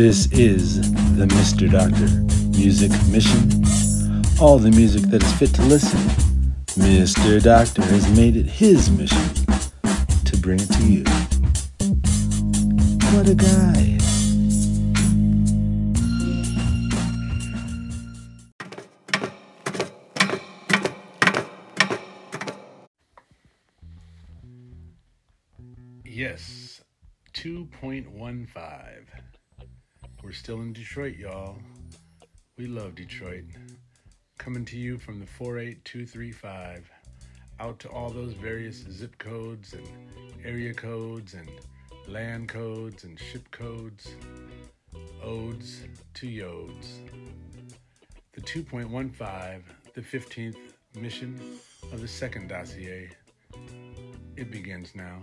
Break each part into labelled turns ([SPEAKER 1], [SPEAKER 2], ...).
[SPEAKER 1] This is the Mr. Doctor Music Mission. All the music that is fit to listen. Mr. Doctor has made it his mission to bring it to you. What a guy. Yes, 2.15. We're still in Detroit, y'all. We love Detroit. Coming to you from the 48235 out to all those various zip codes and area codes and land codes and ship codes, odes to yodes. The 2.15, the 15th mission of the second dossier. It begins now.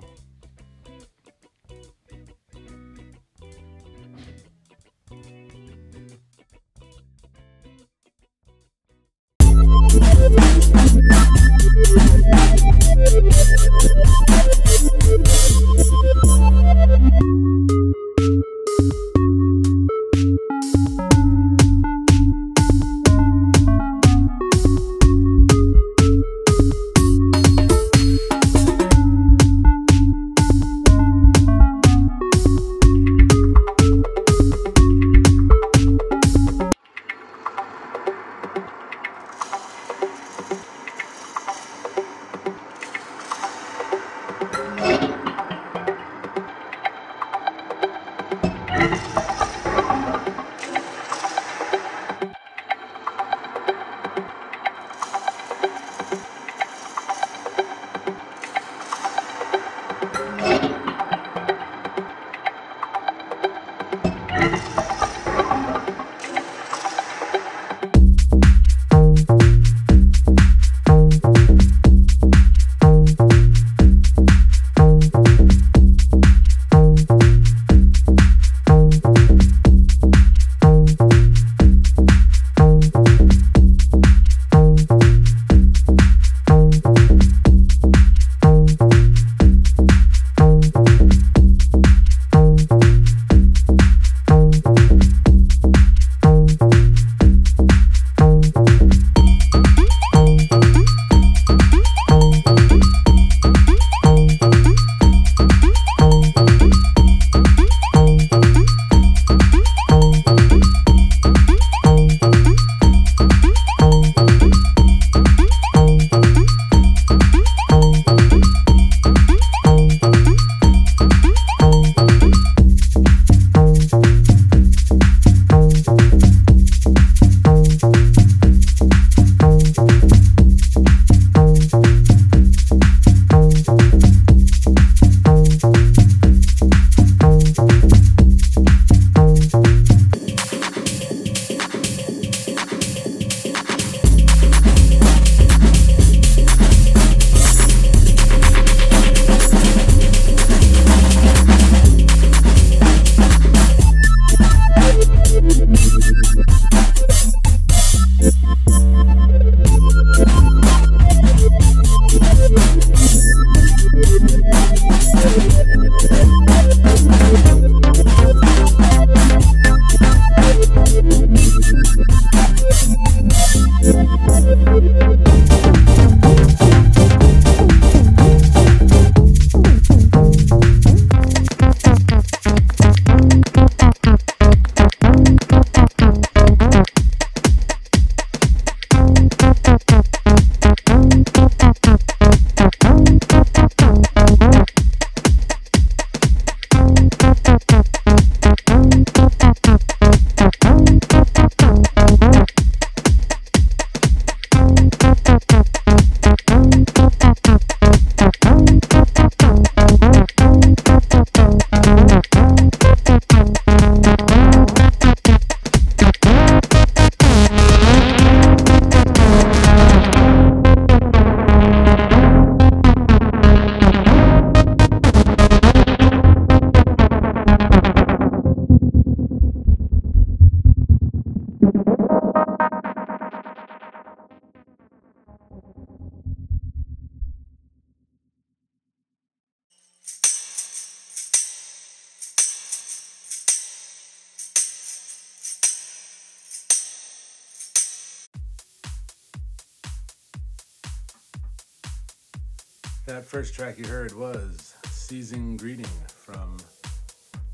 [SPEAKER 1] That first track you heard was Season Greeting from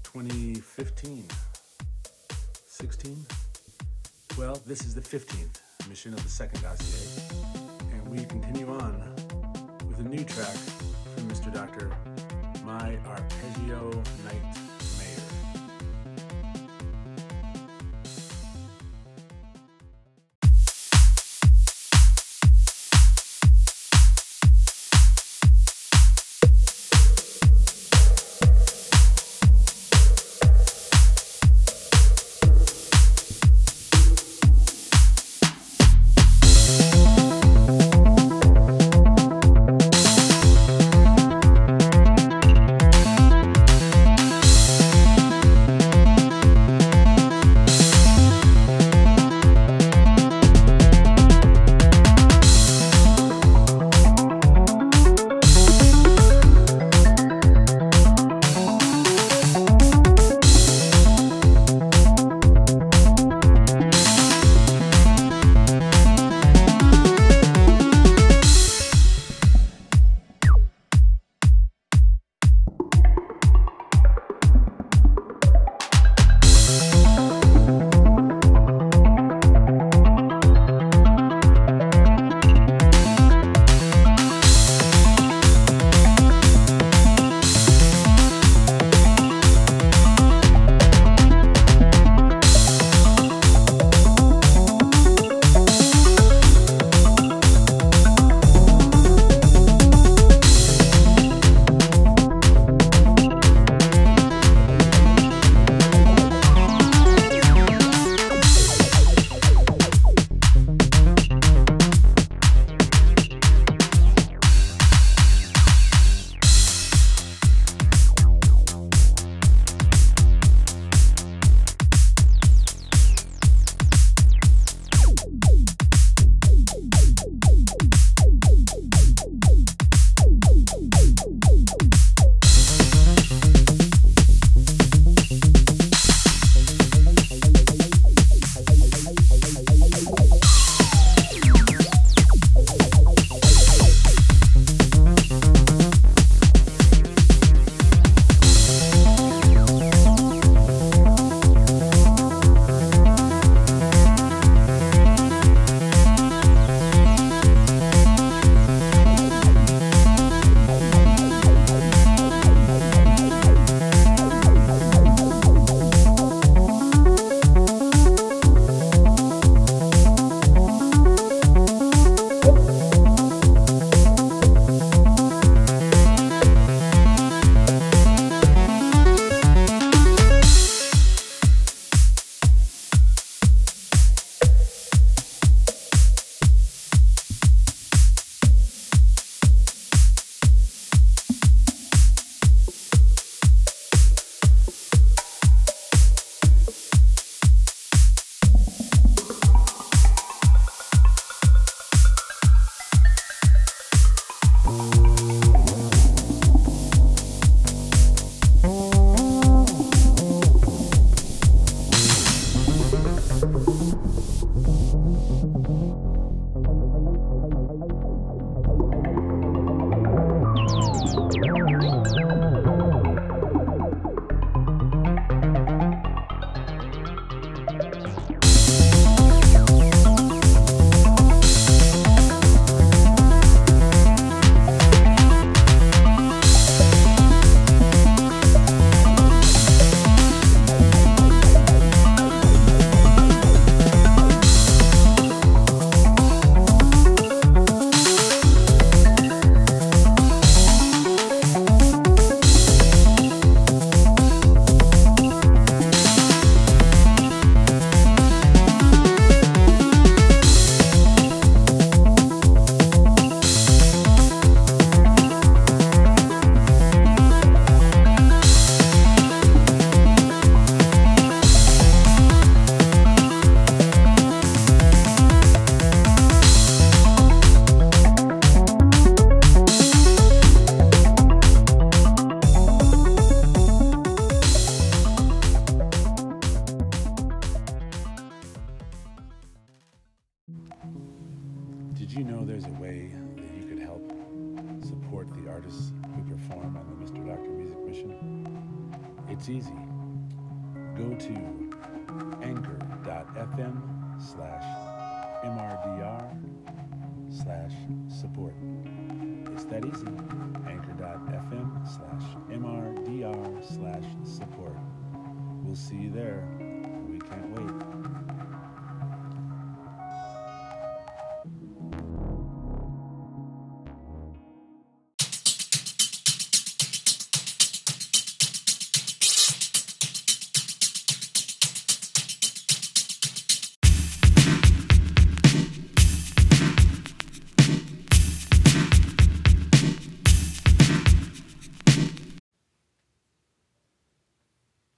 [SPEAKER 1] 2015. 16? Well, this is the 15th mission of the second dossier, and we continue on with a new track from Mr. Doctor, My Arpeggio Night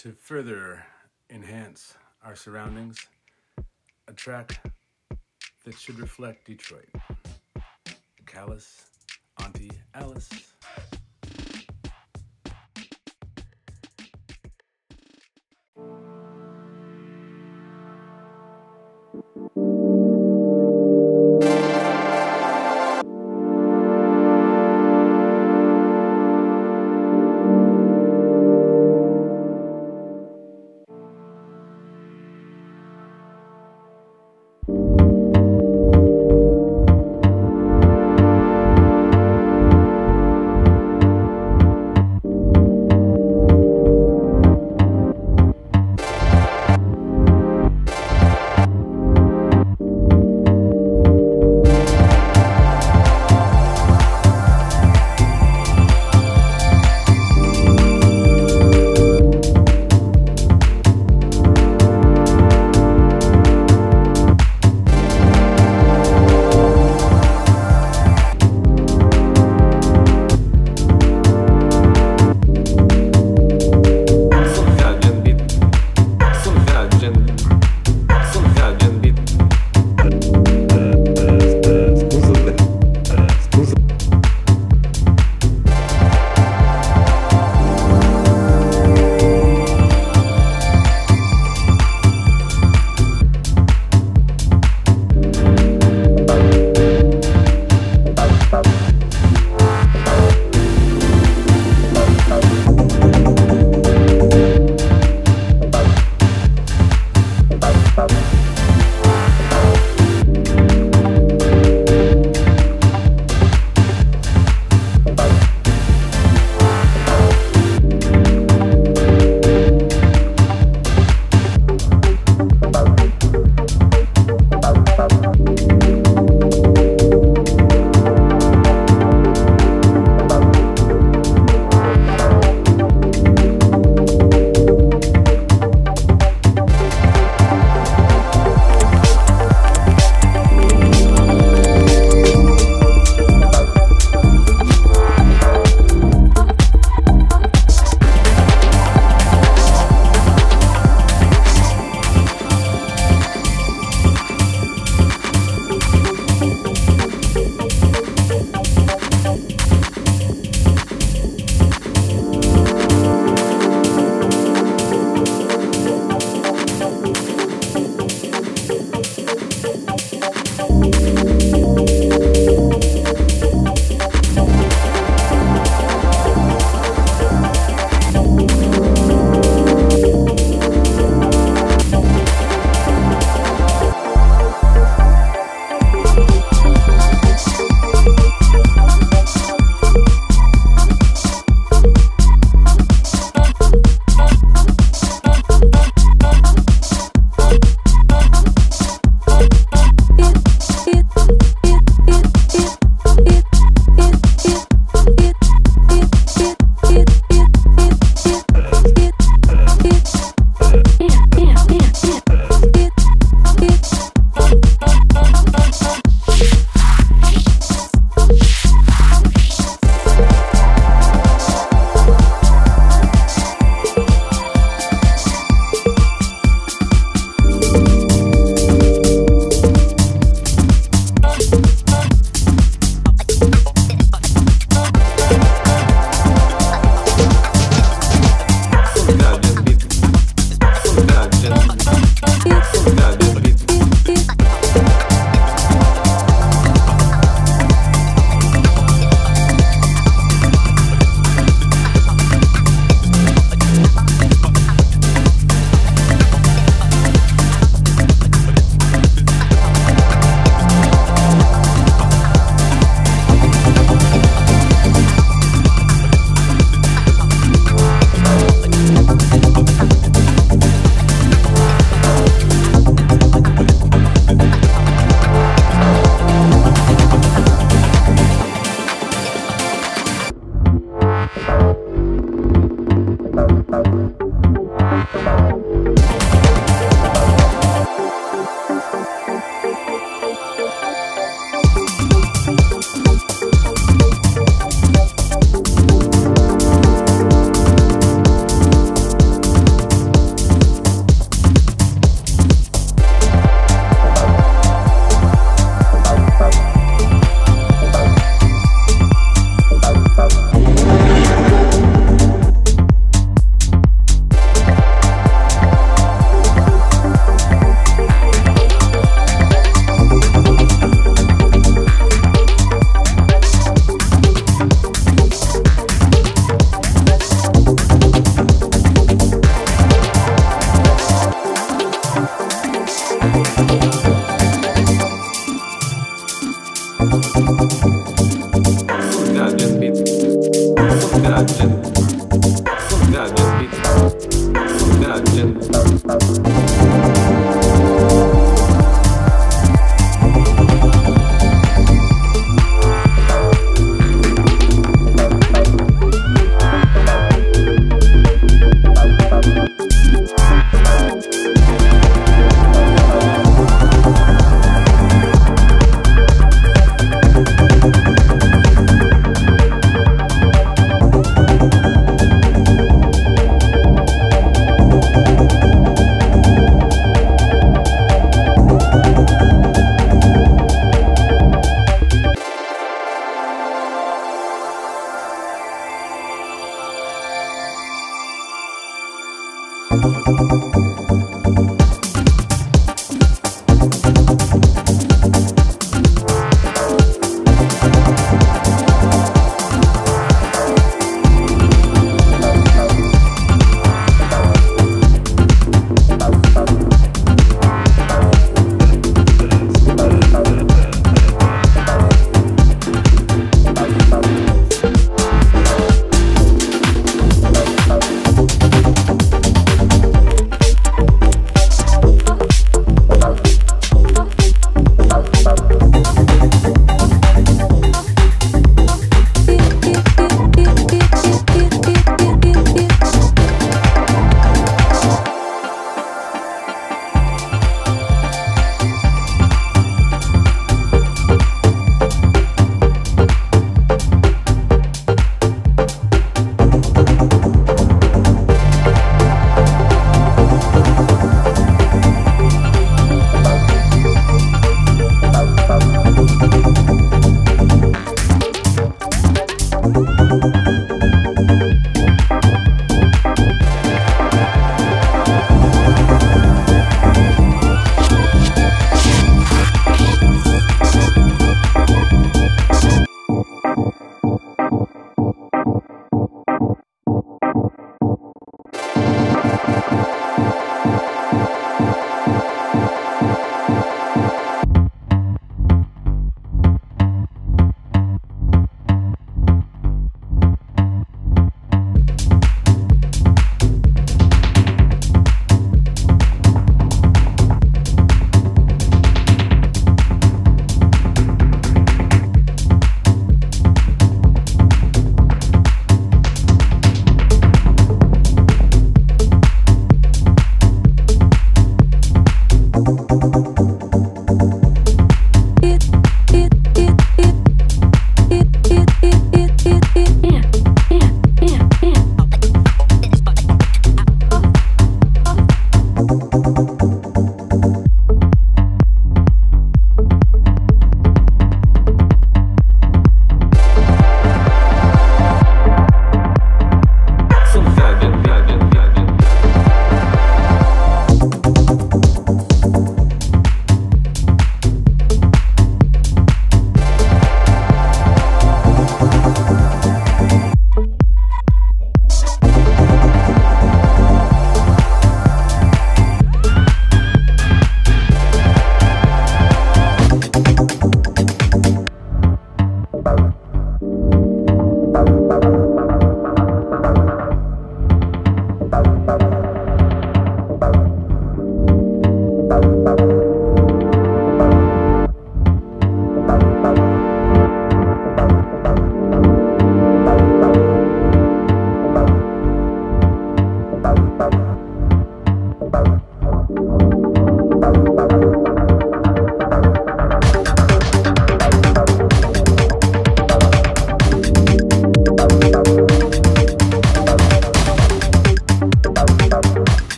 [SPEAKER 1] to further enhance our surroundings, a track that should reflect Detroit. Callus, Auntie Alice.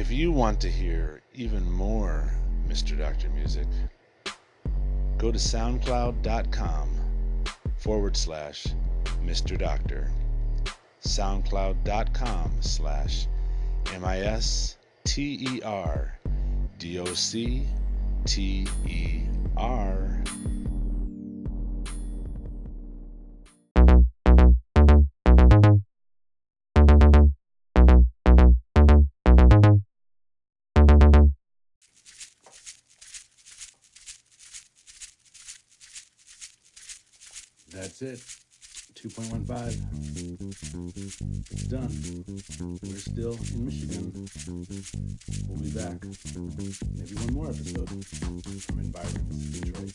[SPEAKER 1] If you want to hear even more Mr. Doctor music, go to soundcloud.com forward slash Mr. Doctor. Soundcloud.com slash M I S T E R D O C T E R. That's it. 2.15. It's done. We're still in Michigan. We'll be back. Maybe one more episode from Environs, Detroit.